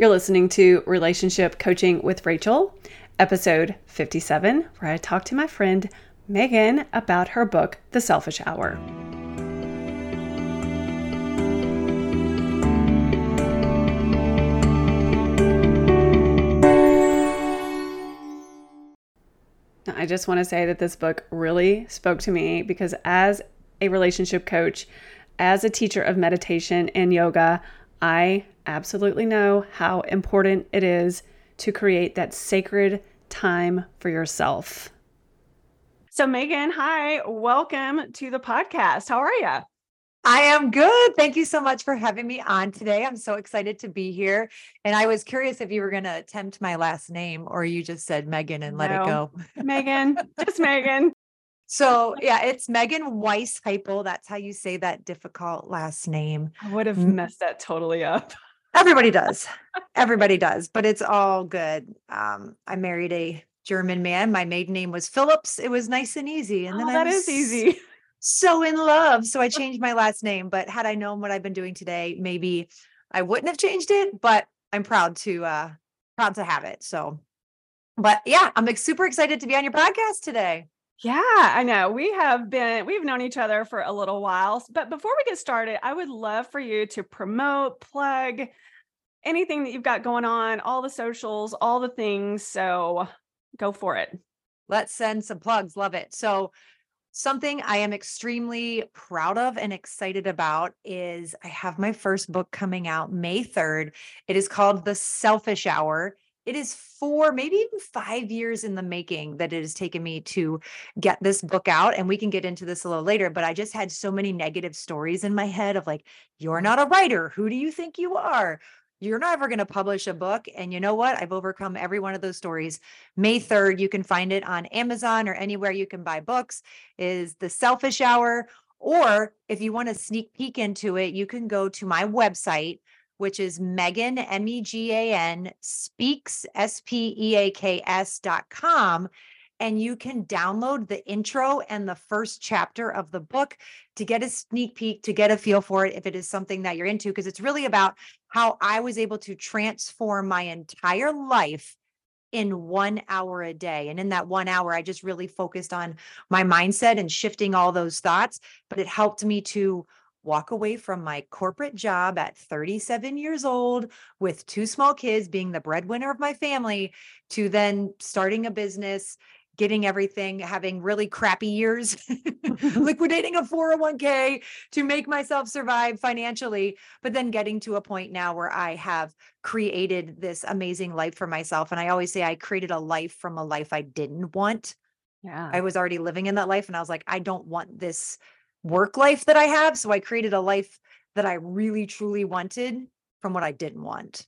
You're listening to Relationship Coaching with Rachel, episode 57, where I talk to my friend Megan about her book, The Selfish Hour. I just want to say that this book really spoke to me because, as a relationship coach, as a teacher of meditation and yoga, I absolutely know how important it is to create that sacred time for yourself. So, Megan, hi, welcome to the podcast. How are you? I am good. Thank you so much for having me on today. I'm so excited to be here. And I was curious if you were going to attempt my last name or you just said Megan and let no. it go. Megan, just Megan. So yeah, it's Megan Weisheipl. That's how you say that difficult last name. I would have messed that totally up. Everybody does. Everybody does, but it's all good. Um, I married a German man. My maiden name was Phillips. It was nice and easy. And then oh, that is easy. So in love. So I changed my last name. But had I known what I've been doing today, maybe I wouldn't have changed it. But I'm proud to uh proud to have it. So but yeah, I'm super excited to be on your podcast today. Yeah, I know. We have been, we've known each other for a little while. But before we get started, I would love for you to promote, plug anything that you've got going on, all the socials, all the things. So go for it. Let's send some plugs. Love it. So, something I am extremely proud of and excited about is I have my first book coming out May 3rd. It is called The Selfish Hour it is four, maybe even five years in the making that it has taken me to get this book out. And we can get into this a little later, but I just had so many negative stories in my head of like, you're not a writer. Who do you think you are? You're never going to publish a book. And you know what? I've overcome every one of those stories. May 3rd, you can find it on Amazon or anywhere you can buy books, is The Selfish Hour. Or if you want to sneak peek into it, you can go to my website, which is Megan, M E G A N, speaks, S P E A K S dot com. And you can download the intro and the first chapter of the book to get a sneak peek, to get a feel for it if it is something that you're into, because it's really about how I was able to transform my entire life in one hour a day. And in that one hour, I just really focused on my mindset and shifting all those thoughts. But it helped me to walk away from my corporate job at 37 years old with two small kids, being the breadwinner of my family, to then starting a business, getting everything, having really crappy years, liquidating a 401k to make myself survive financially, but then getting to a point now where I have created this amazing life for myself. And I always say I created a life from a life I didn't want. Yeah. I was already living in that life and I was like, I don't want this work life that I have. So I created a life that I really truly wanted from what I didn't want.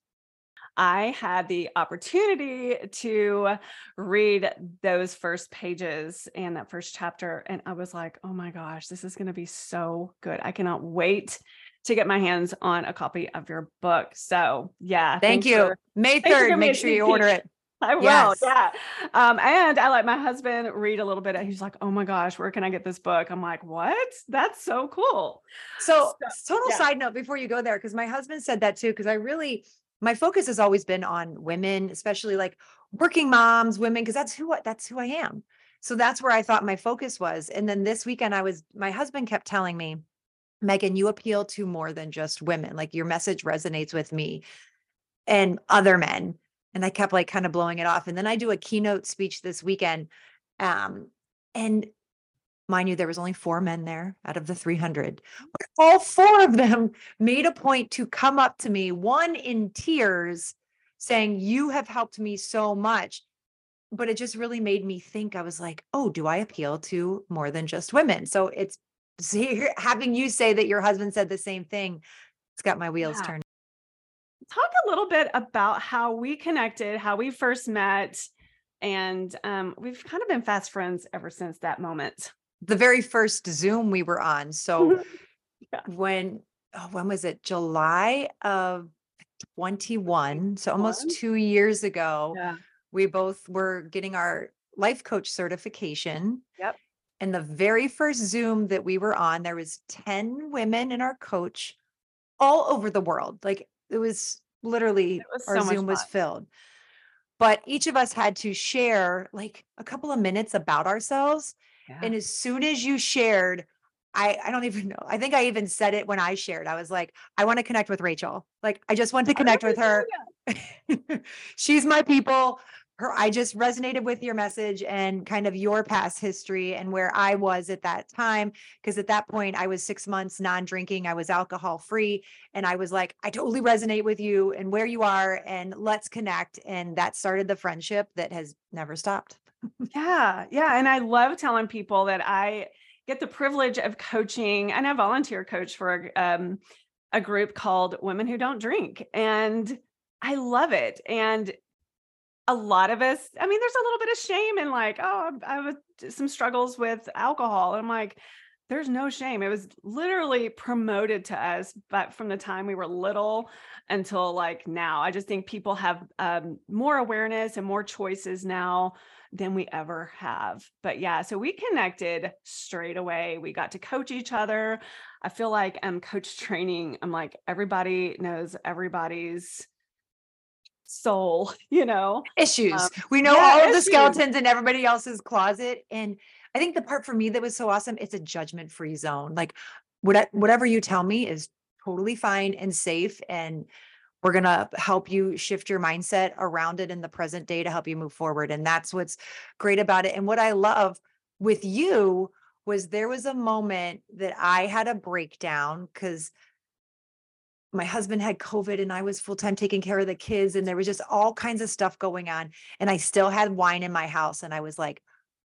I had the opportunity to read those first pages and that first chapter. And I was like, oh my gosh, this is going to be so good. I cannot wait to get my hands on a copy of your book. So, yeah. Thank you. For, May 3rd, make sure you order it. I will. Yes. Yeah. Um, and I let my husband read a little bit. And he's like, oh my gosh, where can I get this book? I'm like, what? That's so cool. So, so total yeah. side note before you go there, because my husband said that too, because I really, my focus has always been on women, especially like working moms, women, because that's who that's who I am. So that's where I thought my focus was. And then this weekend, I was, my husband kept telling me, Megan, you appeal to more than just women. Like your message resonates with me and other men and I kept like kind of blowing it off. And then I do a keynote speech this weekend. Um, and mind you, there was only four men there out of the 300. But All four of them made a point to come up to me, one in tears, saying, You have helped me so much. But it just really made me think. I was like, Oh, do I appeal to more than just women? So it's see, having you say that your husband said the same thing, it's got my wheels yeah. turned talk a little bit about how we connected, how we first met, and um, we've kind of been fast friends ever since that moment. The very first Zoom we were on. So yeah. when oh, when was it? July of 21. So almost two years ago. Yeah. We both were getting our life coach certification. Yep. And the very first Zoom that we were on, there was 10 women in our coach all over the world. Like it was literally was our so Zoom was filled. But each of us had to share like a couple of minutes about ourselves. And as soon as you shared, I, I don't even know. I think I even said it when I shared. I was like, I want to connect with Rachel. Like, I just want to connect with her. She's my people. Her, I just resonated with your message and kind of your past history and where I was at that time. Cause at that point, I was six months non drinking, I was alcohol free. And I was like, I totally resonate with you and where you are, and let's connect. And that started the friendship that has never stopped. Yeah, yeah. And I love telling people that I get the privilege of coaching, and I volunteer coach for um, a group called Women Who Don't Drink. And I love it. And a lot of us, I mean, there's a little bit of shame in like, oh, I'm- have some struggles with alcohol. I'm like, there's no shame. It was literally promoted to us, but from the time we were little until like now, I just think people have um, more awareness and more choices now than we ever have. But yeah, so we connected straight away. We got to coach each other. I feel like I'm coach training. I'm like, everybody knows everybody's soul, you know? issues. Um, we know yeah, all of the skeletons in everybody else's closet. And I think the part for me that was so awesome, it's a judgment free zone. Like what, whatever you tell me is totally fine and safe. And we're going to help you shift your mindset around it in the present day to help you move forward. And that's what's great about it. And what I love with you was there was a moment that I had a breakdown because my husband had COVID and I was full time taking care of the kids, and there was just all kinds of stuff going on. And I still had wine in my house. And I was like,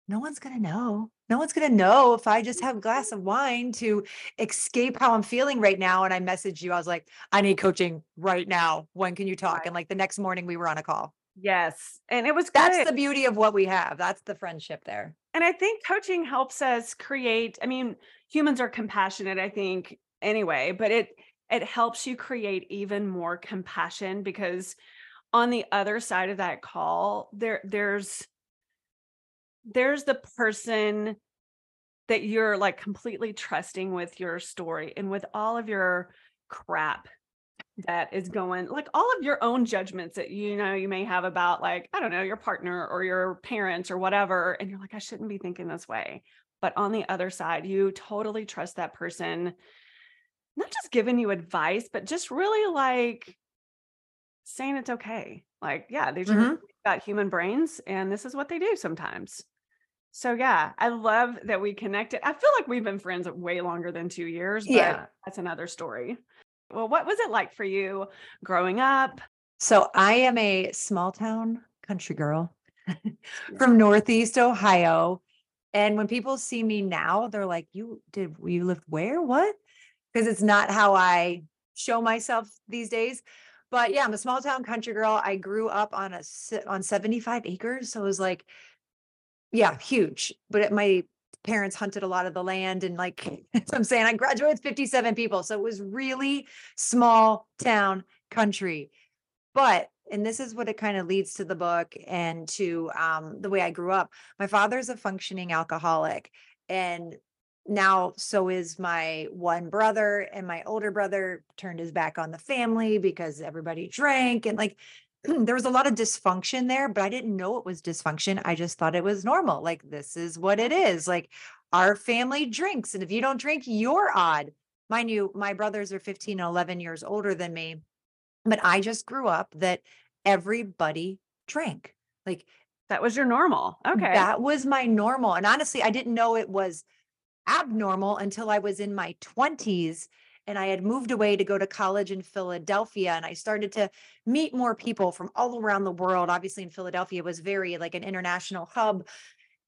no one's going to know. No one's going to know if I just have a glass of wine to escape how I'm feeling right now. And I messaged you. I was like, I need coaching right now. When can you talk? Right. And like the next morning, we were on a call. Yes. And it was That's the beauty of what we have. That's the friendship there. and I think coaching helps us create, I mean, humans are compassionate, I think, anyway, but it it helps you create even more compassion because on the other side of that call, there there's there's the person that you're like completely trusting with your story and with all of your crap that is going like all of your own judgments that you know you may have about like i don't know your partner or your parents or whatever and you're like i shouldn't be thinking this way. But on the other side you totally trust that person not just giving you advice but just really like saying it's okay like yeah they just Mhm. got human brains and this is what they do sometimes so yeah i love that we connected i feel like we've been friends way longer than two years but Yeah. that's another story well what was it like for you growing up So I am a small town country girl from Northeast Ohio. And when people see me now, they're like, you did, you lived where? What? Because it's not how I show myself these days. But yeah, I'm a small town country girl. I grew up on a, on 75 acres. So it was like, yeah, huge. But it, my parents hunted a lot of the land and like, so I'm saying I graduated with 57 people. So it was really small town country but and this is what it kind of leads to the book and to um, the way i grew up my father's a functioning alcoholic and now so is my one brother and my older brother turned his back on the family because everybody drank and like there was a lot of dysfunction there but i didn't know it was dysfunction i just thought it was normal like this is what it is like our family drinks and if you don't drink you're odd mind you my brothers are 15 and 11 years older than me but I just grew up that everybody drank. Like that was your normal okay that was my normal. And honestly, I didn't know it was abnormal until I was in my 20s and I had moved away to go to college in Philadelphia and I started to meet more people from all around the world. Obviously in Philadelphia it was very like an international hub.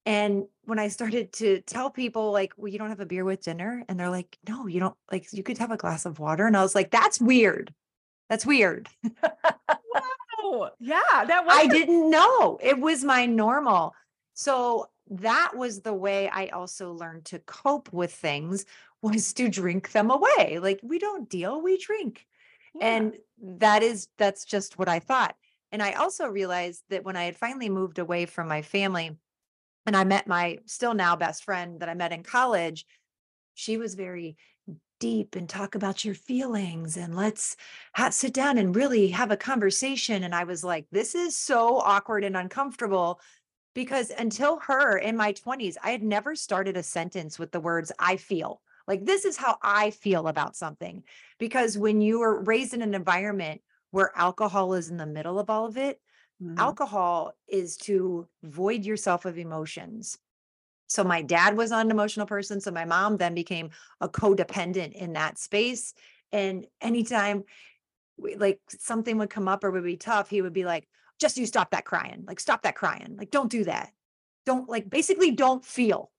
And when I started to tell people like, well, you don't have a beer with dinner and they're like, no, you don't like you could have a glass of water and I was like, that's weird. That's weird. wow. yeah that was I didn't know. It was my normal. So that was the way I also learned to cope with things was to drink them away. Like we don't deal, we drink. And that is that's just what I thought. And I also realized that when I had finally moved away from my family and I met my still now best friend that I met in college, she was very deep and talk about your feelings and let's ha- sit down and really have a conversation. And I was like, this is so awkward and uncomfortable because until her in my 20s, I had never started a sentence with the words I feel. Like, this is how I feel about something. Because when you are raised in an environment where alcohol is in the middle of all of it, Mhm. alcohol is to void yourself of emotions. So my dad was an emotional person. So my mom then became a codependent in that space. And anytime we, like something would come up or would be tough, he would be like, just you stop that crying. Like, stop that crying. Like, don't do that. Don't like basically don't feel.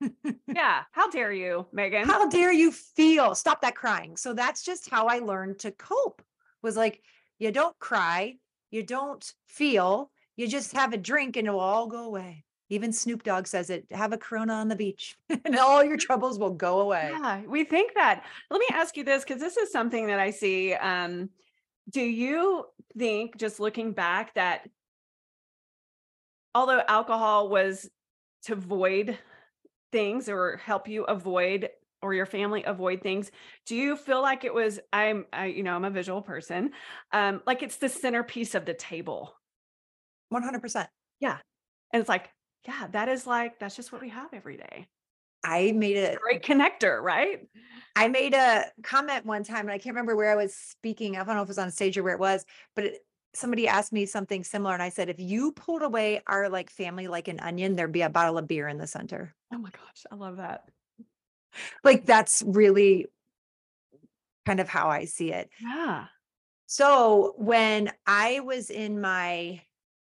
Yeah. How dare you, Megan? How dare you feel? Stop that crying. So that's just how I learned to cope. Was like, you don't cry, you don't feel, you just have a drink and it'll all go away. Even Snoop Dogg says it, have a corona on the beach and all your troubles will go away. Yeah, we think that. Let me ask you this because this is something that I see. Um, do you think, just looking back, that although alcohol was to void things or help you avoid or your family avoid things, do you feel like it was? I'm, I, you know, I'm a visual person. Um, like it's the centerpiece of the table, 100%. Yeah and it's like, yeah, that is like that's just what we have every day. I made a Great connector, right? I made a comment one time, and I can't remember where I was speaking. I don't know if it was on stage or where it was, but it, somebody asked me something similar, and I said, "If you pulled away our like family like an onion, there'd be a bottle of beer in the center." Oh my gosh, I love that. Like that's really kind of how I see it. Yeah. So when I was in my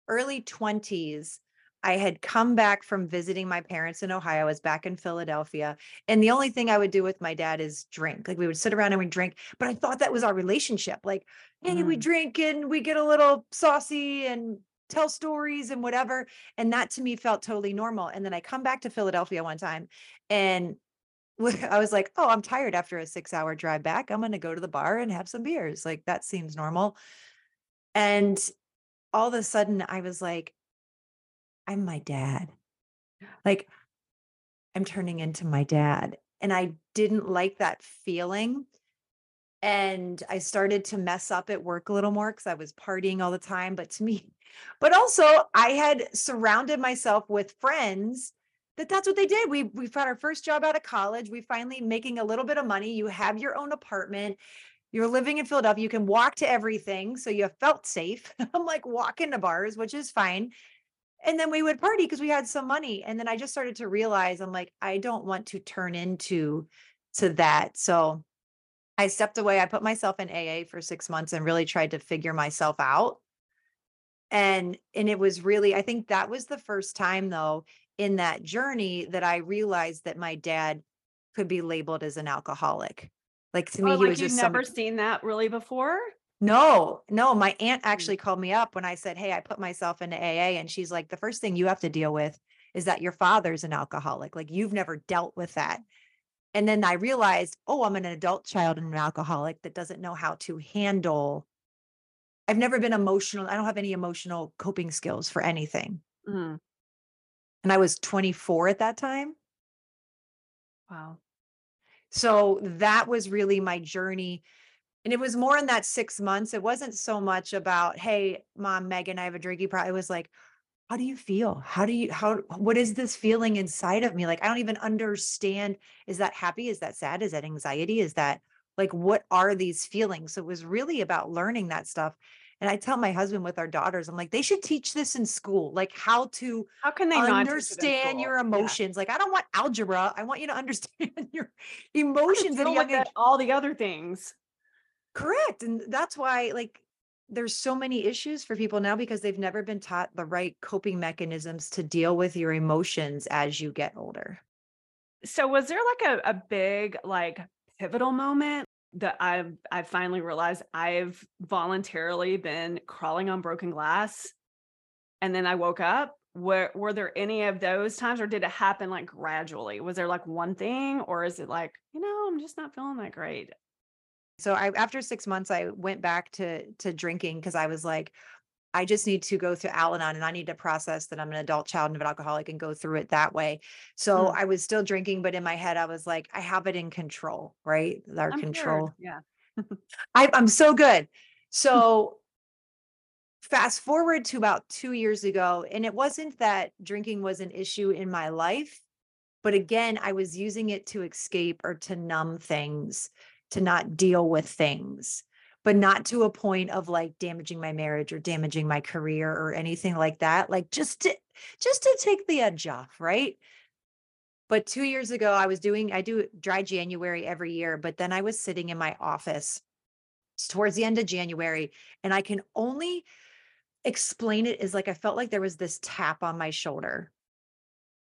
early 20s, I had come back from visiting my parents in Ohio. I was back in Philadelphia. And the only thing I would do with my dad is drink. Like we would sit around and we'd drink. But I thought that was our relationship. Like, hey, we Mm. drink and we get a little saucy and tell stories and whatever. And that to me felt totally normal. And then I come back to Philadelphia one time and I was like, oh, I'm tired after a six hour drive back. I'm going to go to the bar and have some beers. Like that seems normal. And all of a sudden, I was like, I'm my dad. Like I'm turning into my dad. And I didn't like that feeling. And I started to mess up at work a little more because I was partying all the time. But to me, but also I had surrounded myself with friends that that's what they did. We we found our first job out of college. We finally making a little bit of money. You have your own apartment. You're living in Philadelphia. You can walk to everything. So you felt safe. I'm like walking to bars, which is fine. And then we would party because we had some money. And then I just started to realize I'm like, I don't want to turn into to that. So I stepped away. I put myself in AA for six months and really tried to figure myself out. And and it was really, I think that was the first time though in that journey that I realized that my dad could be labeled as an alcoholic. Like to me, Oh, he like was you've just never somebody. seen that really before? No, no, my aunt Mm. actually called me up when I said, Hey, I put myself into AA. And she's like, the first thing you have to deal with is that your father's an alcoholic. Like you've never dealt with that. And then I realized, oh, I'm an adult child and an alcoholic that doesn't know how to handle. I've never been emotional. I don't have any emotional coping skills for anything. Mm, And I was 24 at that time. wow. So that was really my journey. And it was more in that six months. It wasn't so much about, hey, mom, Megan, I have a drinking problem. It was like, how do you feel? How do you, how, what is this feeling inside of me? Like, I don't even understand. Is that happy? Is that sad? Is that anxiety? Is that like, what are these feelings? So it was really about learning that stuff. And I tell my husband with our daughters, I'm like, they should teach this in school, like how to How can they not teach it in understand your school? Yeah. emotions. Like, I don't want algebra. I want you to understand your emotions at a deal young age. all the other things. Correct. And that's why, like, there's so many issues for people now because they've never been taught the right coping mechanisms to deal with your emotions as you get older. So was there like a, a big like pivotal moment that I've I finally realized I've voluntarily been crawling on broken glass and then I woke up? Were were there any of those times or did it happen like gradually? Was there like one thing or is it like, you know, I'm just not feeling that great? So I after 6 months I went back to to drinking because I was like I just need to go through Al Anon and I need to process that I'm an adult child and an alcoholic and go through it that way. So Mm. I was still drinking, but in my head, I was like, I have it in control, right? Our I'm control. sure. Yeah. I, I'm so good. So fast forward to about two years ago, and it wasn't that drinking was an issue in my life, but again, I was using it to escape or to numb things, to not deal with things, but not to a point of like damaging my marriage or damaging my career or anything like that. Like just to just to take the edge off, right? But two years ago, I was doing, I do dry January every year, but then I was sitting in my office towards the end of January, and I can only explain it as like I felt like there was this tap on my shoulder.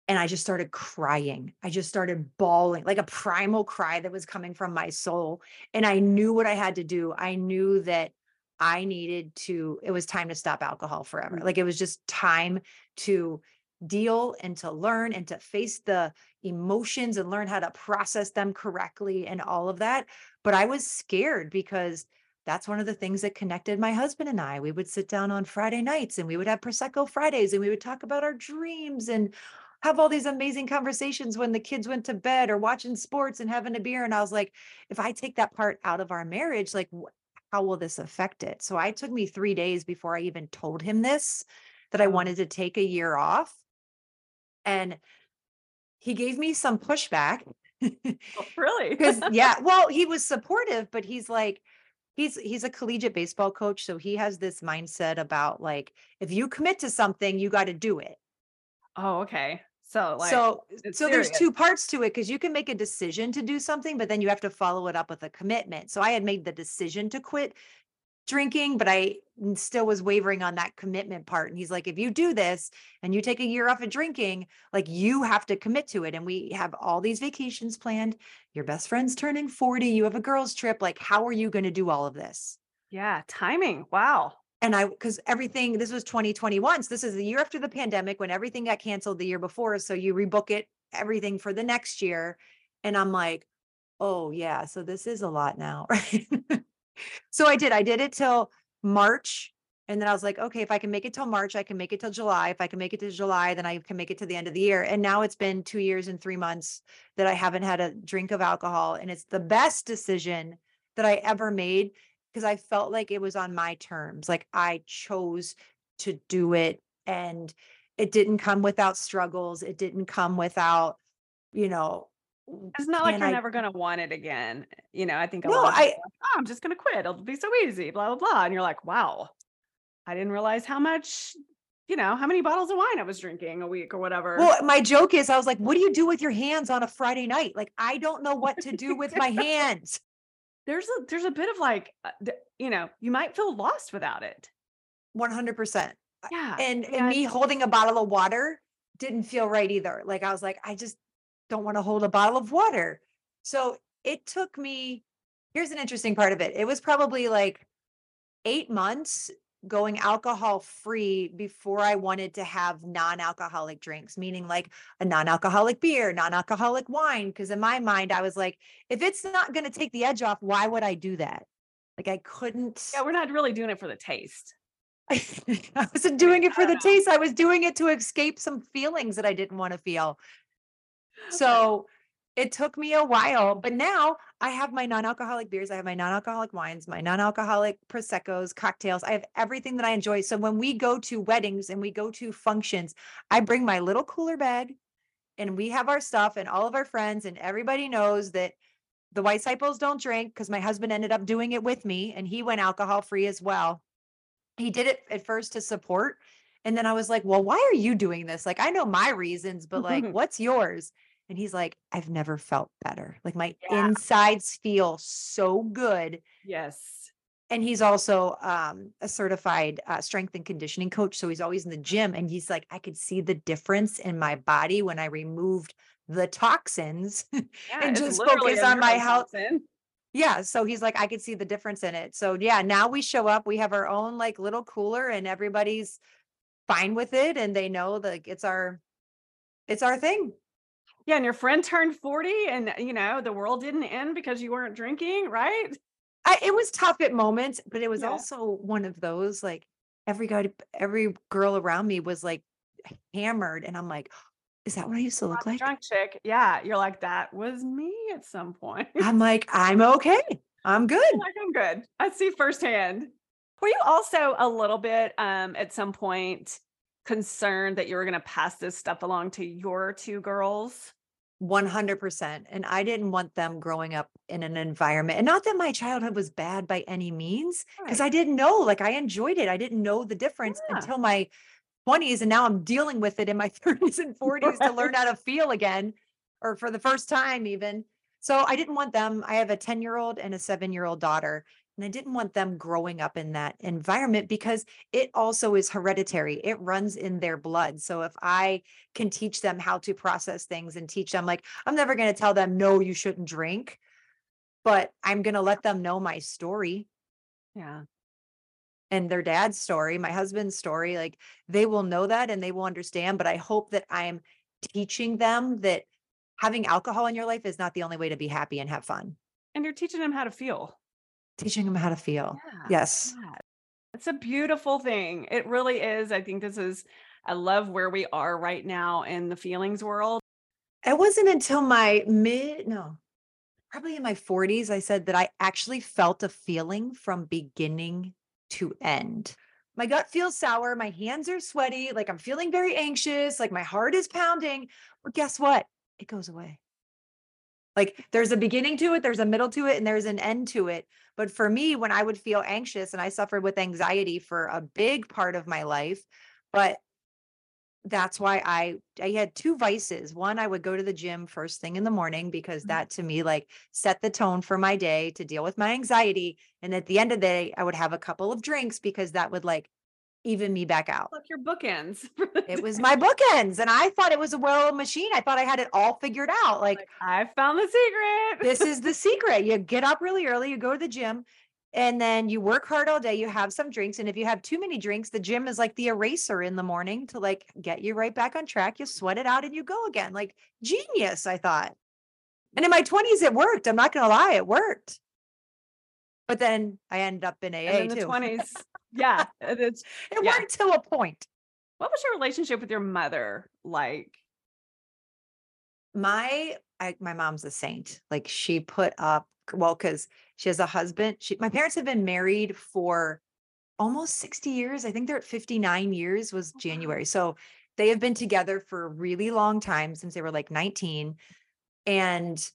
And I just started crying. I just started bawling, like a primal cry that was coming from my soul. And I knew what I had to do. I knew that I needed to, it was time to stop alcohol forever. Mhm. Like it was just time to deal and to learn and to face the emotions and learn how to process them correctly and all of that. But I was scared because that's one of the things that connected my husband and I. We would sit down on Friday nights and we would have Prosecco Fridays and we would talk about our dreams and have all these amazing conversations when the kids went to bed or watching sports and having a beer. And I was like, if I take that part out of our marriage, like, wh- how will this affect it? So I took me three days before I even told him this that I Oh. wanted to take a year off. And he gave me some pushback. Oh, really? Because yeah, well, he was supportive, but he's like, he's he's a collegiate baseball coach, so he has this mindset about like, if you commit to something, you got to do it. oh, okay. So like so so there's two parts to it because you can make a decision to do something, but then you have to follow it up with a commitment. So I had made the decision to quit drinking, but I still was wavering on that commitment part. And he's like, if you do this and you take a year off of drinking, like you have to commit to it. And we have all these vacations planned. Your best friend's turning 40, you have a girls' trip. Like, how are you going to do all of this? yeah, timing. Wow. And I, because everything, this was 2021. So this is the year after the pandemic when everything got canceled the year before. So you rebook it, everything for the next year. And I'm like, oh, yeah. So this is a lot now. Right. so I did. I did it till March. And then I was like, okay, if I can make it till March, I can make it till July. If I can make it to July, then I can make it to the end of the year. And now it's been two years and three months that I haven't had a drink of alcohol. And it's the best decision that I ever made because I felt like it was on my terms. Like I chose to do it and it didn't come without struggles. It didn't come without, you know, It's not like you're I- never gonna want it again. You know, I think a No, lot of I- like, oh, I'm just gonna quit. It'll be so easy, blah, blah, blah. And you're like, wow, I didn't realize how much, you know, how many bottles of wine I was drinking a week or whatever. Well, my joke is I was like, what do you do with your hands on a Friday night? Like, I don't know what to do with my hands. There's a there's a bit of like uh, you know, you might feel lost without it. 100%. Yeah. And, yeah, and me holding a bottle of water didn't feel right either. Like, I was like, I just don't want to hold a bottle of water. So it took me, here's an interesting part of it. It was probably like eight months going alcohol free before I wanted to have non alcoholic drinks, meaning like a non alcoholic beer, non alcoholic wine. Cause in my mind, I was like, if it's not going to take the edge off, why would I do that? Like, I couldn't. yeah, we're not really doing it for the taste. I wasn't doing it for the know. taste. I was doing it to escape some feelings that I didn't want to feel. So it took me a while, but now I have my non-alcoholic beers, I have my non-alcoholic wines, my non-alcoholic proseccos, cocktails. I have everything that I enjoy. So when we go to weddings and we go to functions, I bring my little cooler bag and we have our stuff and all of our friends and everybody knows that the Weisheipls don't drink because my husband ended up doing it with me and he went alcohol free as well. He did it at first to support. And then I was like, well, why are you doing this? Like, I know my reasons, but like, what's yours? And he's like, I've never felt better. Like, my Yeah. insides feel so good. Yes. And he's also um, a certified uh, strength and conditioning coach. So he's always in the gym. And he's like, I could see the difference in my body when I removed the toxins. Yeah, And just focus on my health. neurotoxin. Yeah, so he's like, I could see the difference in it. So yeah, now we show up, we have our own like little cooler and everybody's fine with it and they know like it's our it's our thing. Yeah, and your friend turned 40 and you know, the world didn't end because you weren't drinking, right? I, it was tough at moments, but it was Yeah. also one of those like every guy, every girl around me was like hammered. And I'm like, is that what I used to look like? Drunk chick. Yeah. You're like, that was me at some point. I'm like, I'm okay. I'm good. like, I'm good. I see firsthand. Were you also a little bit um at some point concerned that you were gonna pass this stuff along to your two girls? 100%. And I didn't want them growing up in an environment. And not that my childhood was bad by any means, because Right. I didn't know, like I enjoyed it. I didn't know the difference Yeah. until my 20s. And now I'm dealing with it in my 30s and 40s to learn how to feel again, or for the first time, even. So I didn't want them. I have a 10 year old and a seven year old daughter. And I didn't want them growing up in that environment because it also is hereditary. It runs in their blood. So if I can teach them how to process things and teach them, like, I'm never going to tell them, no, you shouldn't drink, but I'm going to let them know my story Yeah. and their dad's story, my husband's story. Like, they will know that and they will understand. But I hope that I'm teaching them that having alcohol in your life is not the only way to be happy and have fun. And you're teaching them how to feel. Teaching them how to feel. Yeah. Yes. Yeah. It's a beautiful thing. It really is. I think this is, I love where we are right now in the feelings world. It wasn't until my mid, no, probably in my 40s, I said that I actually felt a feeling from beginning to end. My gut feels sour. My hands are sweaty. Like I'm feeling very anxious. Like my heart is pounding. But guess what? It goes away. Like there's a beginning to it, there's a middle to it, and there's an end to it. But for me, when I would feel anxious and I suffered with anxiety for a big part of my life, but that's why I I had two vices. One, I would go to the gym first thing in the morning because Mhm. that to me like set the tone for my day to deal with my anxiety. And at the end of the day, I would have a couple of drinks because that would like even me back out. Look, your bookends. It was my bookends. And I thought it was a well machine. I thought I had it all figured out. Like Like, I found the secret. this is the secret. You get up really early, you go to the gym, and then you work hard all day. You have some drinks. And if you have too many drinks, the gym is like the eraser in the morning to like get you right back on track. You sweat it out and you go again. Like genius, I thought. And in my 20s, it worked. I'm not going to lie, it worked. But then I ended up in AA in the 20s. Yeah. It's, It yeah. worked to a point. what was your relationship with your mother like? my I, my mom's a saint like she put up well because she has a husband she my parents have been married for almost 60 years i think they're at 59 years was oh, wow. january so they have been together for a really long time since they were like 19 and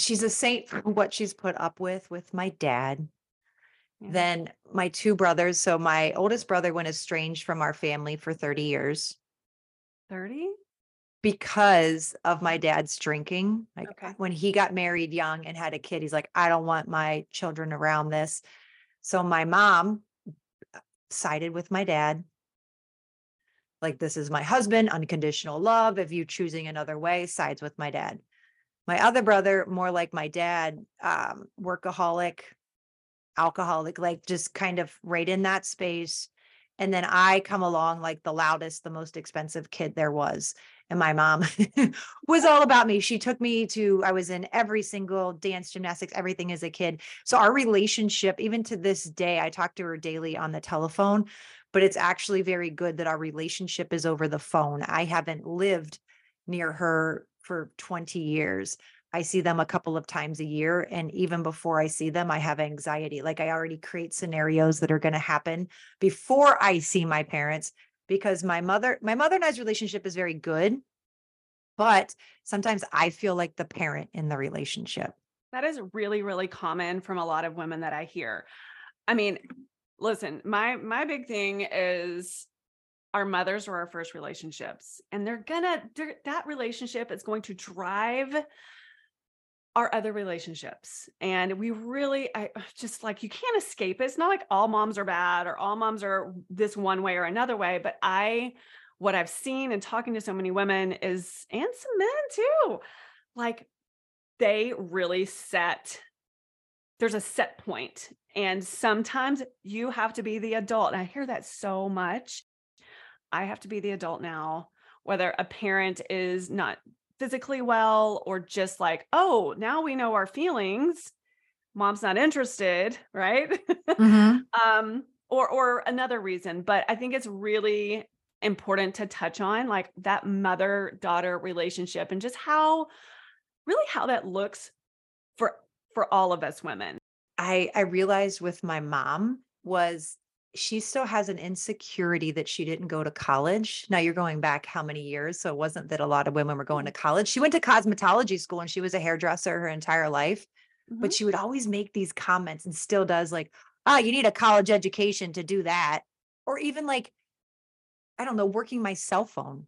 she's a saint for what she's put up with with my dad Yeah. then my two brothers so my oldest brother went estranged from our family for 30 years 30? because of my dad's drinking. Like Okay. when he got married young and had a kid, he's like, I don't want my children around this. So my mom uh, sided with my dad. Like, this is my husband, unconditional love. If you choosing another way, sides with my dad. My other brother, more like my dad, um, workaholic, alcoholic, like just kind of right in that space. And then I come along like the loudest, the most expensive kid there was. And my mom was all about me. She took me to, I was in every single dance, gymnastics, everything as a kid. So our relationship, even to this day, I talk to her daily on the telephone, but it's actually very good that our relationship is over the phone. I haven't lived near her for 20 years. I see them a couple of times a year. And even before I see them, I have anxiety. Like I already create scenarios that are going to happen before I see my parents because my mother, my mother and I's relationship is very good. But sometimes I feel like the parent in the relationship. That is really, really common from a lot of women that I hear. I mean, listen, my my big thing is our mothers were our first relationships, and they're gonna they're, that relationship is going to drive our other relationships. And we really, I uh, just like you can't escape it. It's not like all moms are bad or all moms are this one way or another way. But I, what I've seen and talking to so many women is, and some men too, like they really set there's a set point and sometimes you have to be the adult and i hear that so much i have to be the adult now whether a parent is not physically well or just like oh now we know our feelings. Mom's not interested right? Um or or another reason, but I think it's really important to touch on like that mother daughter relationship and just how really how that looks for for all of us women. I I realized with my mom was she still has an insecurity that she didn't go to college. Now you're going back how many years? So it wasn't that a lot of women were going to college. She went to cosmetology school and she was a hairdresser her entire life. Mm-hmm. But she would always make these comments and still does like, ah, oh, you need a college education to do that. Or even like, I don't know, working my cell phone,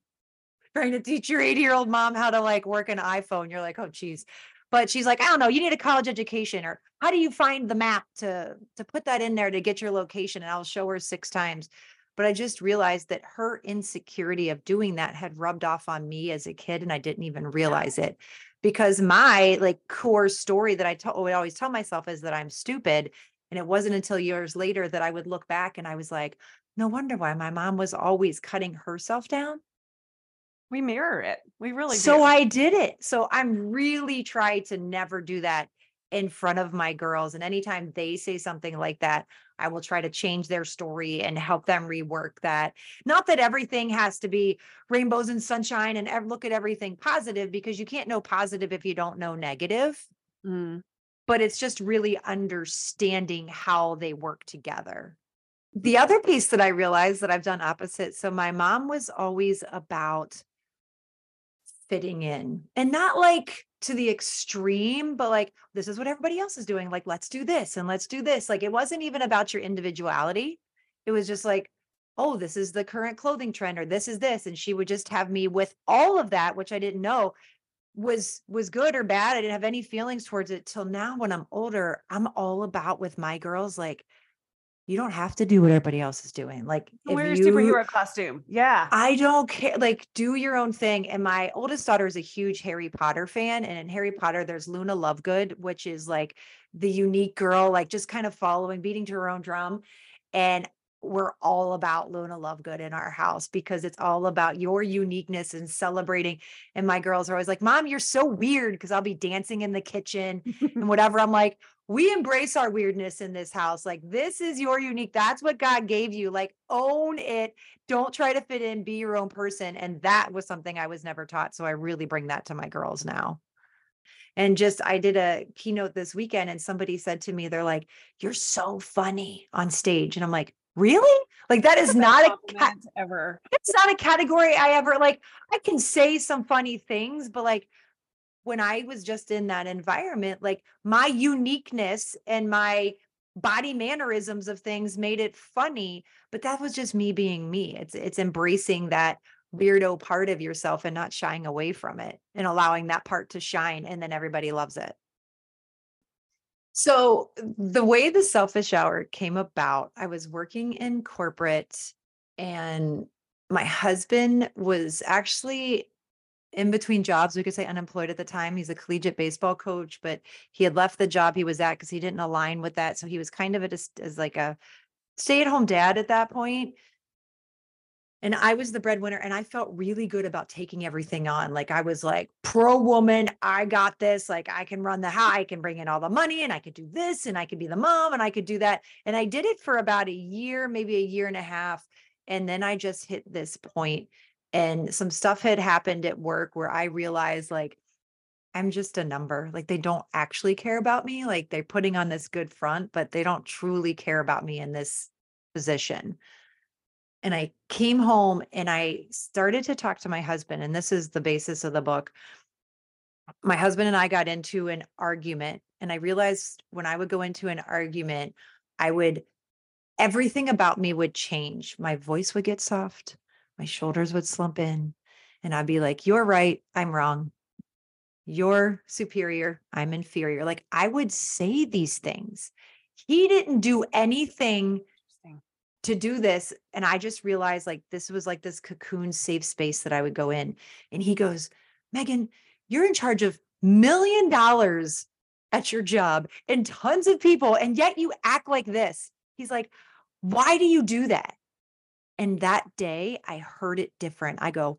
trying to teach your 80 year old mom how to like work an iPhone. You're like, oh, geez. But she's like, I don't know, you need a college education, or how do you find the map to to put that in there to get your location? And I'll show her six times. But I just realized that her insecurity of doing that had rubbed off on me as a kid, and I didn't even realize it because my like core story that I t- would always tell myself is that I'm stupid. And it wasn't until years later that I would look back and I was like, no wonder why my mom was always cutting herself down. We mirror it. We really so do. I did it. So I'm really trying to never do that in front of my girls. And anytime they say something like that, I will try to change their story and help them rework that. Not that everything has to be rainbows and sunshine and look at everything positive because you can't know positive if you don't know negative. Mm. But it's just really understanding how they work together. The other piece that I realized that I've done opposite. So my mom was always about fitting in and not like to the extreme, but like, this is what everybody else is doing. Like, let's do this and let's do this. Like, it wasn't even about your individuality. It was just like, oh, this is the current clothing trend or this is this. And she would just have me with all of that, which I didn't know was was good or bad. I didn't have any feelings towards it till now when I'm older. I'm all about with my girls, like you don't have to do what everybody else is doing. Like wear your superhero costume. Yeah. I don't care. Like do your own thing. And my oldest daughter is a huge Harry Potter fan. And in Harry Potter, there's Luna Lovegood, which is like the unique girl, like just kind of following, beating to her own drum. And we're all about Luna Lovegood in our house because it's all about your uniqueness and celebrating. And my girls are always like, Mom, you're so weird because I'll be dancing in the kitchen and whatever. I'm like, we embrace our weirdness in this house. Like, this is your unique. That's what God gave you. Like, own it. Don't try to fit in, be your own person. And that was something I was never taught. So I really bring that to my girls now. And just, I did a keynote this weekend and somebody said to me, they're like, You're so funny on stage. And I'm like, Really? Like that is not a cat- ever. It's not a category I ever like. I can say some funny things, but like when I was just in that environment, like my uniqueness and my body mannerisms of things made it funny, but that was just me being me. It's it's embracing that weirdo part of yourself and not shying away from it and allowing that part to shine and then everybody loves it. So the way the selfish hour came about, I was working in corporate and my husband was actually in between jobs, we could say unemployed at the time. He's a collegiate baseball coach, but he had left the job he was at because he didn't align with that. So he was kind of a, as like a stay-at-home dad at that point. And I was the breadwinner and I felt really good about taking everything on. Like I was like pro woman, I got this. Like I can run the house, I can bring in all the money and I could do this and I could be the mom and I could do that. And I did it for about a year, maybe a year and a half. And then I just hit this point and some stuff had happened at work where I realized like I'm just a number. Like they don't actually care about me. Like they're putting on this good front, but they don't truly care about me in this position. And I came home and I started to talk to my husband, and this is the basis of the book. My husband and I got into an argument, and I realized when I would go into an argument, I would, everything about me would change. My voice would get soft my shoulders would slump in and I'd be like, You're right. I'm wrong. You're superior. I'm inferior. Like I would say these things. He didn't do anything to do this. And I just realized like this was like this cocoon safe space that I would go in. And he goes, Megan, you're in charge of million dollars at your job and tons of people. And yet you act like this. He's like, why do you do that? And that day I heard it different. I go,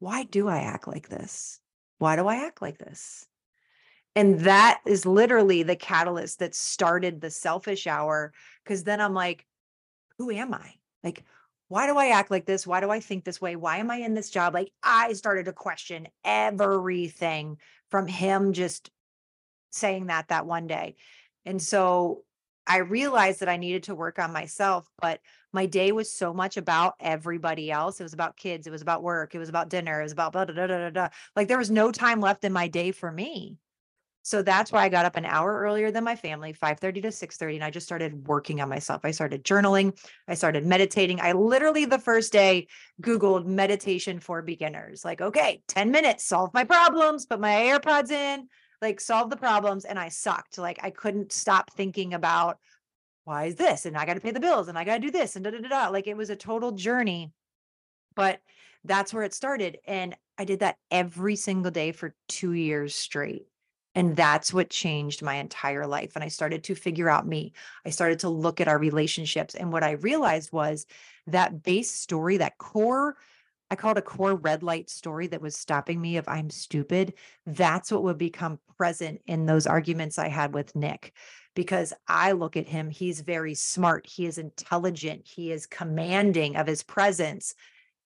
why do I act like this? Why do I act like this? And that is literally the catalyst that started the selfish hour. Cause then I'm like, who am I? Like, why do I act like this? Why do I think this way? Why am I in this job? Like, I started to question everything from him just saying that that one day. And so I realized that I needed to work on myself, but my day was so much about everybody else. It was about kids, it was about work, it was about dinner, it was about blah, blah, blah, blah, blah. Like there was no time left in my day for me. So that's why I got up an hour earlier than my family, 5:30 to 6:30 and I just started working on myself. I started journaling, I started meditating. I literally the first day googled meditation for beginners. Like, okay, 10 minutes, solve my problems, put my AirPods in, like solve the problems and I sucked. Like I couldn't stop thinking about why is this and I got to pay the bills and I got to do this and da da da. Like it was a total journey. But that's where it started and I did that every single day for 2 years straight. And that's what changed my entire life. And I started to figure out me. I started to look at our relationships. And what I realized was that base story, that core, I call it a core red light story that was stopping me of I'm stupid. That's what would become present in those arguments I had with Nick. Because I look at him, he's very smart, he is intelligent, he is commanding of his presence.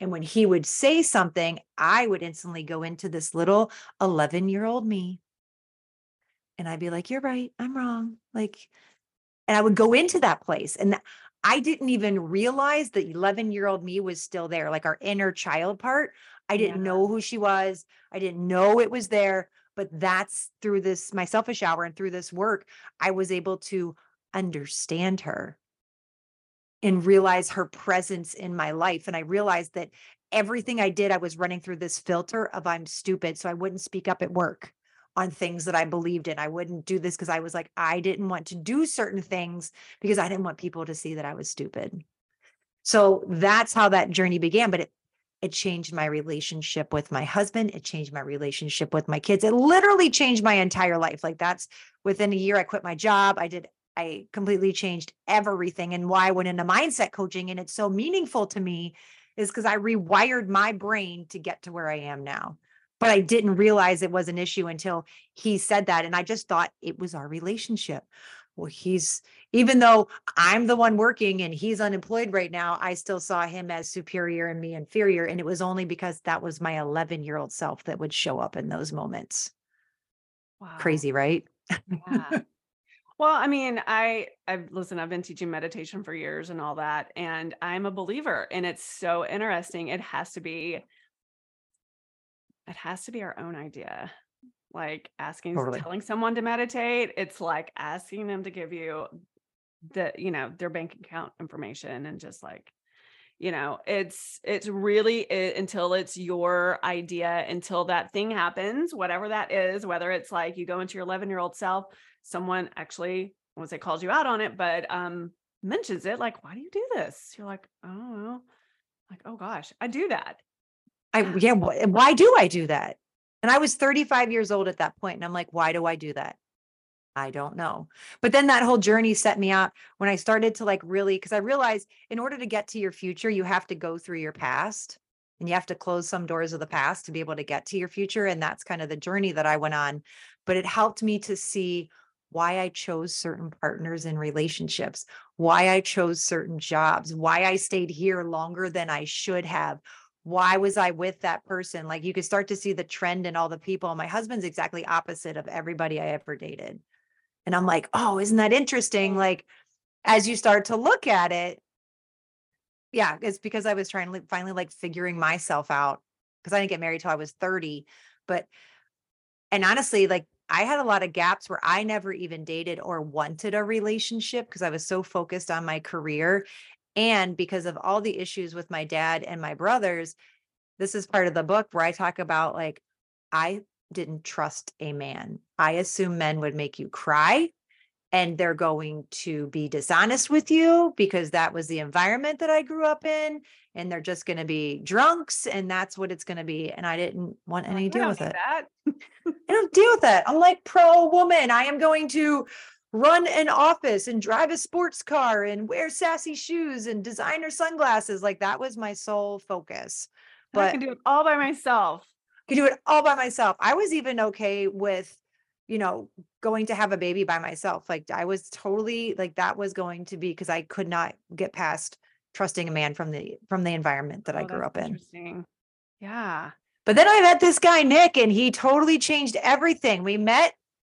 And when he would say something, I would instantly go into this little 11 year old me and I'd be like, "You're right. I'm wrong." Like, and I would go into that place, and I didn't even realize the 11 year old me was still there, like our inner child part. I didn't Yeah. know who she was. I didn't know it was there. But that's through this my selfish hour and through this work, I was able to understand her and realize her presence in my life. And I realized that everything I did, I was running through this filter of I'm stupid. So I wouldn't speak up at work on things that I believed in. I wouldn't do this because I was like, I didn't want to do certain things because I didn't want people to see that I was stupid. So that's how that journey began. But it it changed my relationship with my husband. It changed my relationship with my kids. It literally changed my entire life. Like that's within a year, I quit my job. I did, I completely changed everything. And why I went into mindset coaching and it's so meaningful to me is because I rewired my brain to get to where I am now. But I didn't realize it was an issue until he said that. And I just thought it was our relationship. Well, he's, even though I'm the one working and he's unemployed right now, I still saw him as superior and me inferior. And it was only because that was my 11 year old self that would show up in those moments. Wow. Crazy, right? Yeah. Well, I mean, I I've listen, I've been teaching meditation for years and all that, and I'm a believer, and it's so interesting. It has to be it has to be our own idea. Like asking Totally. telling someone to meditate, it's like asking them to give you the, you know, their bank account information and just like you know it's it's really it, until it's your idea until that thing happens whatever that is whether it's like you go into your 11 year old self someone actually I won't say calls you out on it but um mentions it like why do you do this you're like oh like oh gosh i do that I, yeah, wh- why do I do that? And I was 35 years old at that point, And I'm like, why do I do that? I don't know. But then that whole journey set me up when I started to like really, because I realized in order to get to your future, you have to go through your past and you have to close some doors of the past to be able to get to your future. And that's kind of the journey that I went on. But it helped me to see why I chose certain partners and relationships, why I chose certain jobs, why I stayed here longer than I should have. Why was I with that person? Like you could start to see the trend in all the people. My husband's exactly opposite of everybody I ever dated. And I'm like, oh, isn't that interesting? Like, as you start to look at it, yeah, it's because I was trying to finally like figuring myself out because I didn't get married till I was 30. But, and honestly, like I had a lot of gaps where I never even dated or wanted a relationship because I was so focused on my career. And because of all the issues with my dad and my brothers, this is part of the book where I talk about like, I didn't trust a man. I assume men would make you cry and they're going to be dishonest with you because that was the environment that I grew up in and they're just going to be drunks and that's what it's going to be and I didn't want any we deal with it. I don't deal with it. I'm like pro woman. I am going to run an office and drive a sports car and wear sassy shoes and designer sunglasses. Like that was my sole focus. But I can do it all by myself could do it all by myself. I was even okay with you know, going to have a baby by myself. Like I was totally like that was going to be because I could not get past trusting a man from the from the environment that I Oh, grew up in. Yeah. But then I met this guy, Nick, and he totally changed everything. We met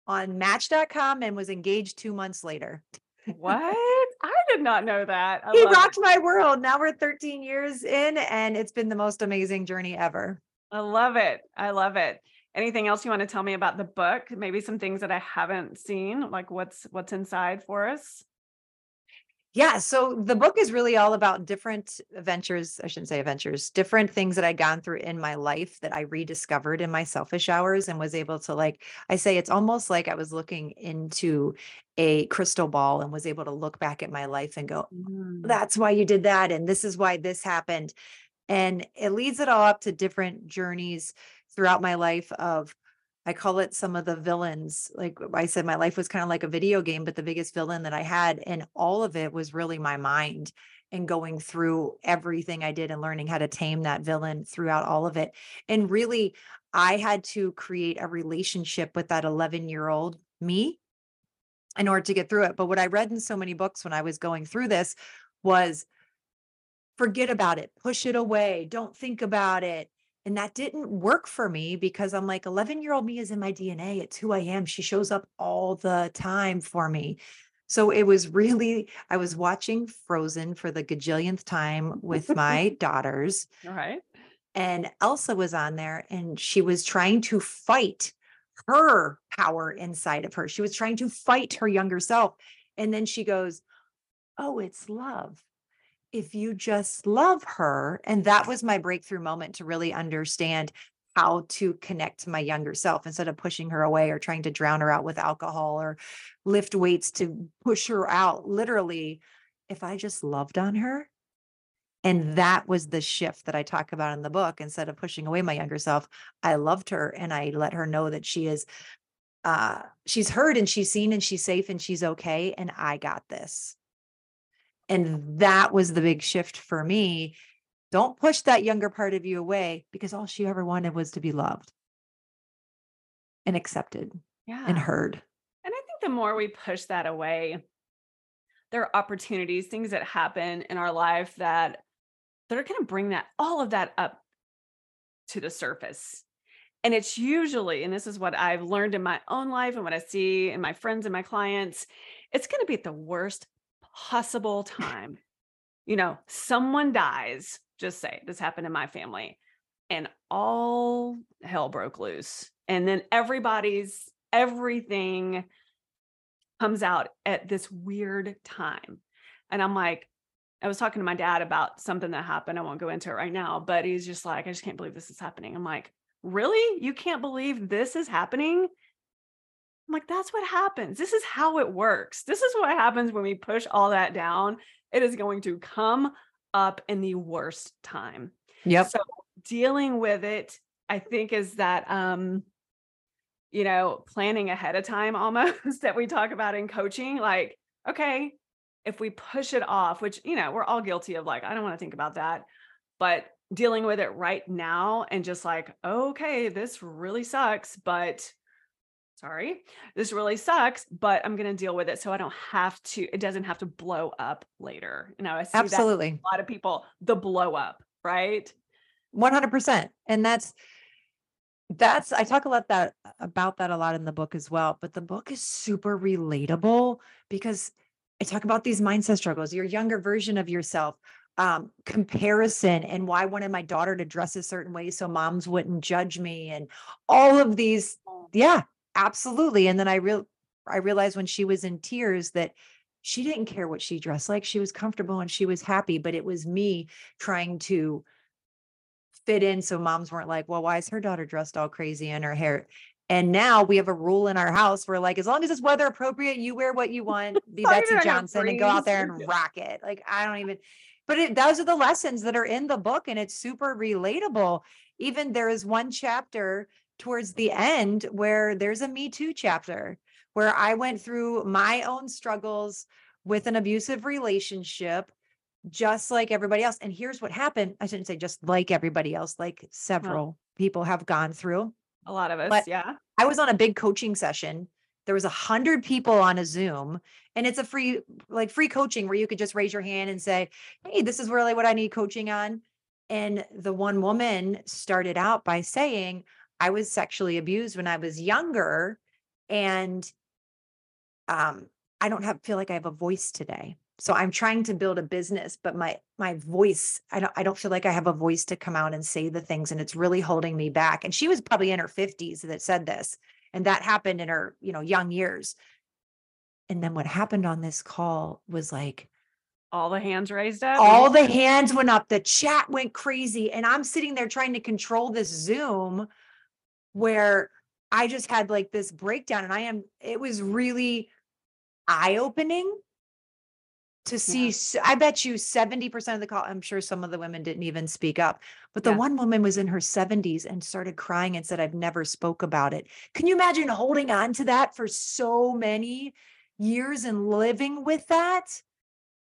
on match.com and was engaged two months later. What? I did not know that. I He love it. rocked my world. Now we're 13 years in, and it's been the most amazing journey ever. I love it. I love it. Anything else you want to tell me about the book? Maybe some things that I haven't seen, like what's what's inside for us? Yeah, so the book is really all about different adventures. I shouldn't say adventures, different things that I'd gone through in my life that I rediscovered in my selfish hours and was able to like I say it's almost like I was looking into a crystal ball and was able to look back at my life and go, Mm. that's why you did that and this is why this happened and it leads it all up to different journeys throughout my life of i call it some of the villains like i said my life was kind of like a video game but the biggest villain that i had and all of it was really my mind and going through everything i did and learning how to tame that villain throughout all of it and really i had to create a relationship with that 11 year old me in order to get through it. But what I read in so many books when I was going through this was forget about it, push it away, don't think about it. And that didn't work for me because I'm like, 11 year old me is in my DNA. It's who I am. She shows up all the time for me. So it was really, I was watching Frozen for the gajillionth time with my daughters All right. and Elsa was on there and she was trying to fight her power inside of her. She was trying to fight her younger self. And then she goes, Oh, it's love. If you just love her. And that was my breakthrough moment to really understand how to connect to my younger self instead of pushing her away or trying to drown her out with alcohol or lift weights to push her out. Literally, if I just loved on her, and that was the shift that I talk about in the book. Instead of pushing away my younger self, I loved her and I let her know that she is uh she's heard and she's seen and she's safe and she's okay and I got this. And that was the big shift for me. Don't push that younger part of you away because all she ever wanted was to be loved and accepted Yeah. and heard. And I think the more we push that away, there are opportunities, things that happen in our life that that are going to bring that all of that up to the surface. And it's usually, and this is what I've learned in my own life and what I see in my friends and my clients, it's going to be at the worst possible time. You know, someone dies, just say this happened in my family, and all hell broke loose. And then everybody's everything comes out at this weird time. And I'm like, I was talking to my dad about something that happened. I won't go into it right now, but he's just like, I just can't believe this is happening. I'm like, really? You can't believe this is happening? I'm like, that's what happens. This is how it works. This is what happens when we push all that down. It is going to come up in the worst time. Yep. So dealing with it, I think, is that um, you know, planning ahead of time almost that we talk about in coaching. Like, okay, if we push it off, which you know, we're all guilty of like, I don't want to think about that. But dealing with it right now and just like, okay, this really sucks, but sorry, this really sucks, but I'm gonna deal with it. So I don't have to, it doesn't have to blow up later. You know, I see that Absolutely. a lot of people, the blow up, right? 100% and that's that's i talk a lot that about that a lot in the book as well but the book is super relatable because i talk about these mindset struggles your younger version of yourself um, comparison and why I wanted my daughter to dress a certain way so moms wouldn't judge me and all of these yeah absolutely and then i real i realized when she was in tears that she didn't care what she dressed like she was comfortable and she was happy but it was me trying to fit in so moms weren't like, well, why is her daughter dressed all crazy in her hair? And now we have a rule in our house where like as long as it's weather appropriate, you wear what you want, be Betsey Johnson and go out there and rock it. Like I don't even but it, those are the lessons that are in the book and it's super relatable. Even there is one chapter towards the end where there's a Me Too chapter where I went through my own struggles with an abusive relationship just like everybody else. And here's what happened. I shouldn't say just like everybody else, like several people have gone through. A lot of us, But- yeah. I was on a big coaching session. There was a hundred people on a Zoom and it's a free, like free coaching where you could just raise your hand and say, Hey, this is really what I need coaching on. And the one woman started out by saying, I was sexually abused when I was younger and um I don't have feel like I have a voice today. So I'm trying to build a business, but my my voice, I don't I don't feel like I have a voice to come out and say the things and it's really holding me back. And she was probably in her 50s that said this. And that happened in her, you know, young years. And then what happened on this call was like All the hands raised up. all the hands went up, the chat went crazy, and I'm sitting there trying to control this Zoom where I just had like this breakdown, and I am, it was really eye opening to see. I bet you 70% of the call, I'm sure some of the women didn't even speak up, but the Yeah. one woman was in her 70s and started crying and said, I've never spoke about it. Can you imagine holding on to that for so many years and living with that?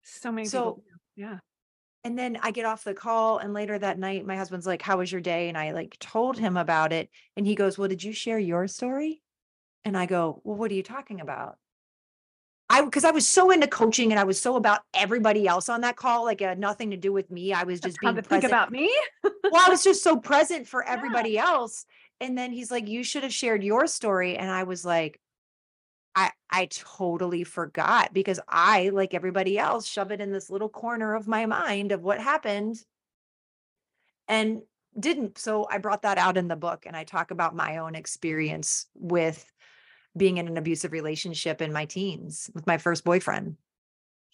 so many So- people. Yeah. And then I get off the call and later that night, my husband's like, how was your day? And I like told him about it. And he goes, well, did you share your story? And I go, well, what are you talking about? I, because I was so into coaching and I was so about everybody else on that call, like it had nothing to do with me. I was just being to think about me. well, I was just so present for Yeah. everybody else. And then he's like, you should have shared your story. And I was like, I I totally forgot because I, like everybody else, shove it in this little corner of my mind of what happened and didn't. So I brought that out in the book and I talk about my own experience with being in an abusive relationship in my teens with my first boyfriend.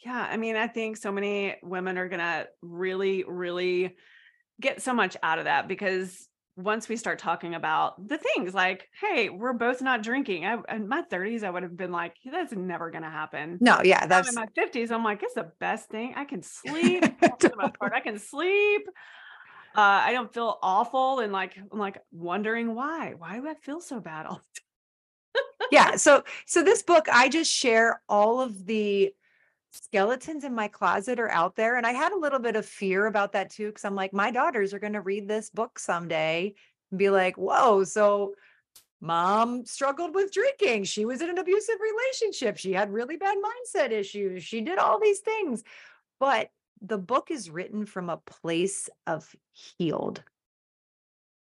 Yeah, I mean, I think so many women are gonna really, really get so much out of that because once we start talking about the things like, hey, we're both not drinking. I, in my 30s, I would have been like, that's never gonna happen. No, yeah, Now that's in my 50s, I'm like, it's the best thing. I can sleep. for the most part. I can sleep. Uh, I don't feel awful and like I'm like wondering why. Why do I feel so bad all the yeah so so this book i just share all of the skeletons in my closet are out there and i had a little bit of fear about that too because i'm like my daughters are going to read this book someday and be like whoa so mom struggled with drinking. She was in an abusive relationship. She had really bad mindset issues. She did all these things but the book is written from a place of healed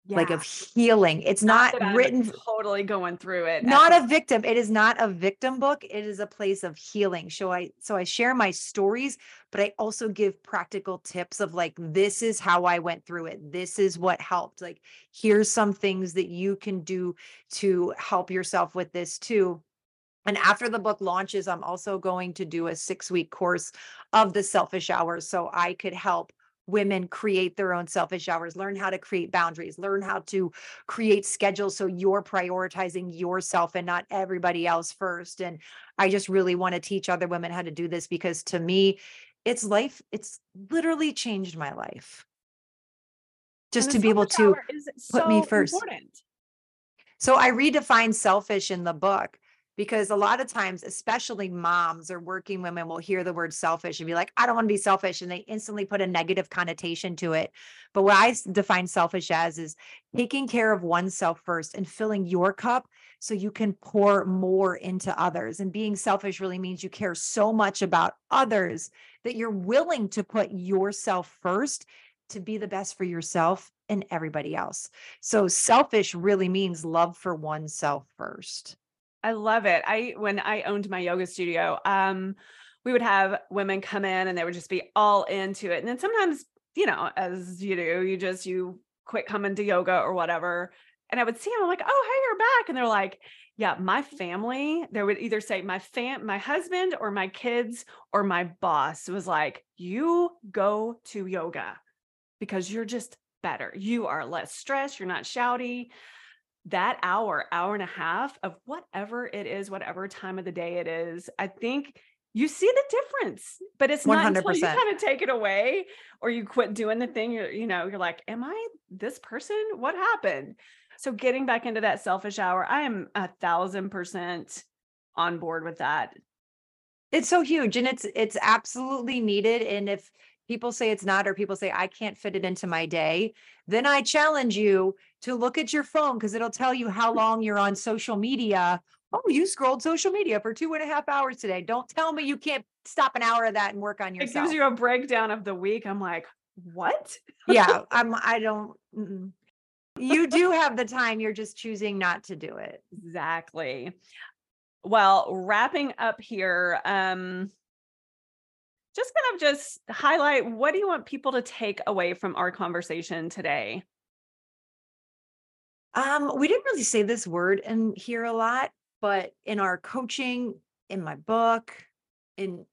like of healing. It's not, I'm written totally going through it. not a victim. It is not a victim book. It is a place of healing. So i so i share my stories but i also give practical tips of like this is how i went through it. This is what helped. Like here's some things that you can do to help yourself with this too. And after the book launches i'm also going to do a 6 week course of the selfish hours so i could help women create their own selfish hours learn how to create boundaries learn how to create schedules so you're prioritizing yourself and not everybody else first and i just really want to teach other women how to do this because to me it's life it's literally changed my life just to be able to put me first. important. so I redefine selfish in the book because a lot of times, especially moms or working women will hear the word selfish and be like, I don't want to be selfish. And they instantly put a negative connotation to it. But what i define selfish as is taking care of oneself first and filling your cup so you can pour more into others. And being selfish really means you care so much about others that you're willing to put yourself first to be the best for yourself and everybody else. So selfish really means love for oneself first. I love it. I when I owned my yoga studio, um, we would have women come in and they would just be all into it. And then sometimes, you know, as you do, you just you quit coming to yoga or whatever. And I would see them, I'm like, oh, hey, you're back. And they're like, yeah, my family, they would either say my fam, my husband or my kids or my boss was like, you go to yoga because you're just better. You are less stressed, you're not shouty that hour, hour and a half of whatever it is, whatever time of the day it is, I think you see the difference. But it's not until you kind of take it away or you quit doing the thing. You're, you know, you're like, am I this person? What happened? So getting back into that selfish hour, I am a thousand percent on board with that. It's so huge and it's it's absolutely needed and if people say it's not, or people say I can't fit it into my day, then I challenge you to look at your phone because it'll tell you how long you're on social media. Oh, you scrolled social media for two and a half hours today. Don't tell me you can't stop an hour of that and work on yourself. It gives you a breakdown of the week. I'm like, what? yeah, I'm. I don't. Mm-mm. You do have the time. You're just choosing not to do it. Exactly. Well, wrapping up here. Um, just kind of just highlight what do you want people to take away from our conversation today? Um, we didn't really say this word in here a lot, but in our coaching, in my book, in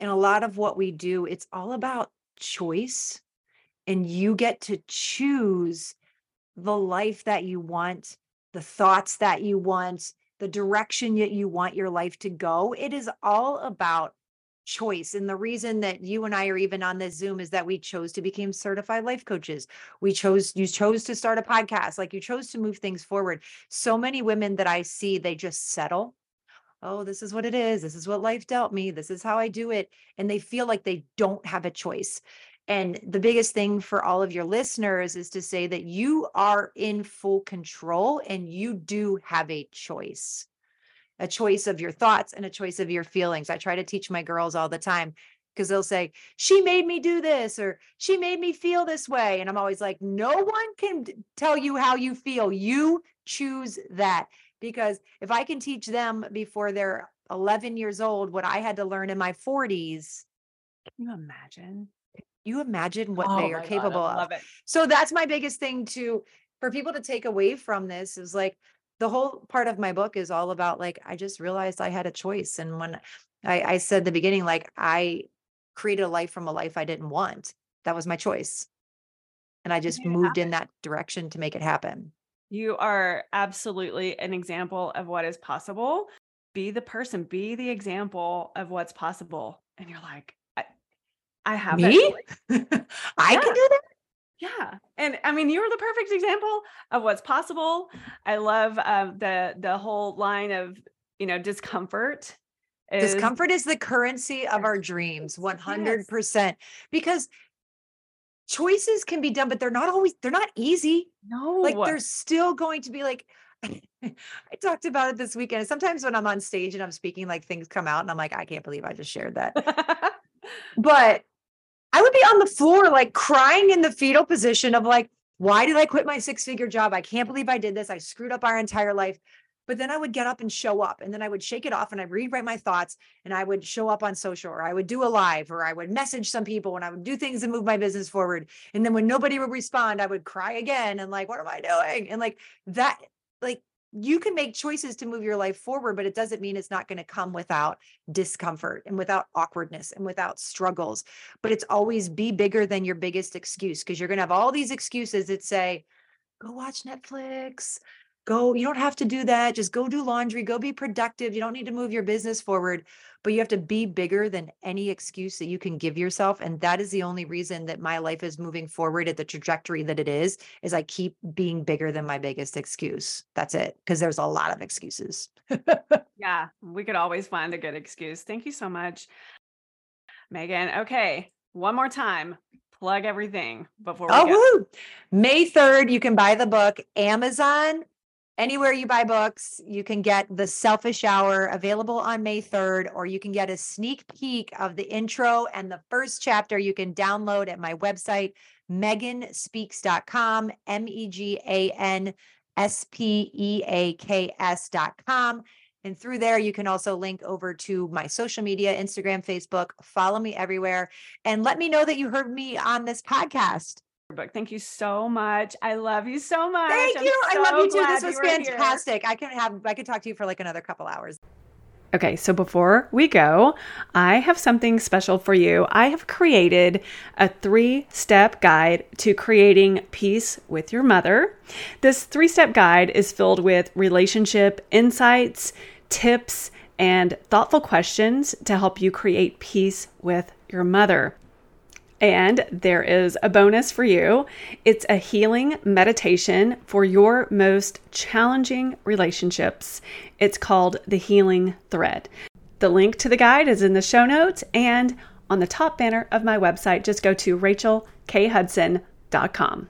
in a lot of what we do, it's all about choice. And you get to choose the life that you want, the thoughts that you want, the direction that you want your life to go. It is all about choice. And the reason that you and I are even on this Zoom is that we chose to become certified life coaches. We chose, you chose to start a podcast, like you chose to move things forward. So many women that I see, they just settle. Oh, this is what it is. This is what life dealt me. This is how I do it. And they feel like they don't have a choice. And the biggest thing for all of your listeners is to say that you are in full control and you do have a choice a choice of your thoughts and a choice of your feelings. I try to teach my girls all the time because they'll say, She made me do this or she made me feel this way. And I'm always like, No one can tell you how you feel. You choose that. Because if I can teach them before they're 11 years old what I had to learn in my 40s, can you imagine? You imagine what oh they are capable God, of. So that's my biggest thing to for people to take away from this is like the whole part of my book is all about like I just realized I had a choice. And when I, I said the beginning, like I created a life from a life I didn't want. That was my choice. And I just moved in that direction to make it happen. You are absolutely an example of what is possible. Be the person, be the example of what's possible. And you're like, I, I have me. I yeah. can do that. Yeah. And I mean, you are the perfect example of what's possible. I love um, the the whole line of, you know, discomfort. Is, discomfort is the currency of our dreams, 100%. Yes. Because choices can be done, but they're not always, they're not easy. No. Like there's still going to be like, I talked about it this weekend. Sometimes when I'm on stage and I'm speaking, like things come out and I'm like, I can't believe I just shared that. but I would be on the floor, like crying in the fetal position of like, why did I quit my six figure job? I can't believe I did this. I screwed up our entire life. But then I would get up and show up and then I would shake it off and I'd rewrite my thoughts and I would show up on social or I would do a live or I would message some people and I would do things and move my business forward. And then when nobody would respond, I would cry again and like, what am I doing? And like that, like you can make choices to move your life forward, but it doesn't mean it's not going to come without discomfort and without awkwardness and without struggles. But it's always be bigger than your biggest excuse because you're going to have all these excuses that say, go watch Netflix, go, you don't have to do that. Just go do laundry, go be productive. You don't need to move your business forward but you have to be bigger than any excuse that you can give yourself and that is the only reason that my life is moving forward at the trajectory that it is is i keep being bigger than my biggest excuse that's it because there's a lot of excuses yeah we could always find a good excuse thank you so much megan okay one more time plug everything before we oh, go. May 3rd, you can buy the book Amazon, anywhere you buy books, you can get The Selfish Hour available on May 3rd, or you can get a sneak peek of the intro and the first chapter you can download at my website, meganspeaks.com, M E G A N S P E A K S.com. And through there, you can also link over to my social media Instagram, Facebook. Follow me everywhere and let me know that you heard me on this podcast book. Thank you so much. I love you so much. Thank I'm you. So I love you too. This was fantastic. Here. I can have I could talk to you for like another couple hours. Okay, so before we go, I have something special for you. I have created a three step guide to creating peace with your mother. This three step guide is filled with relationship insights, tips, and thoughtful questions to help you create peace with your mother. And there is a bonus for you. It's a healing meditation for your most challenging relationships. It's called the Healing Thread. The link to the guide is in the show notes and on the top banner of my website. Just go to rachelkhudson.com.